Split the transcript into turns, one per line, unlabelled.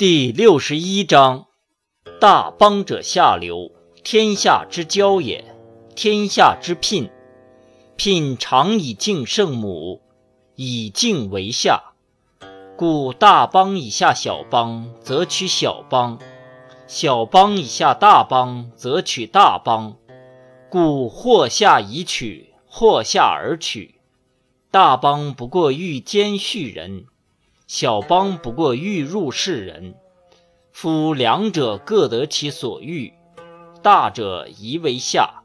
第六十一章：大邦者下流，天下之交也；天下之聘，聘常以敬圣母，以敬为下。故大邦以下小邦，则取小邦；小邦以下大邦，则取大邦。故或下以取，或下而取。大邦不过欲兼畜人。小邦不过欲入世人，夫两者各得其所欲，大者宜为下。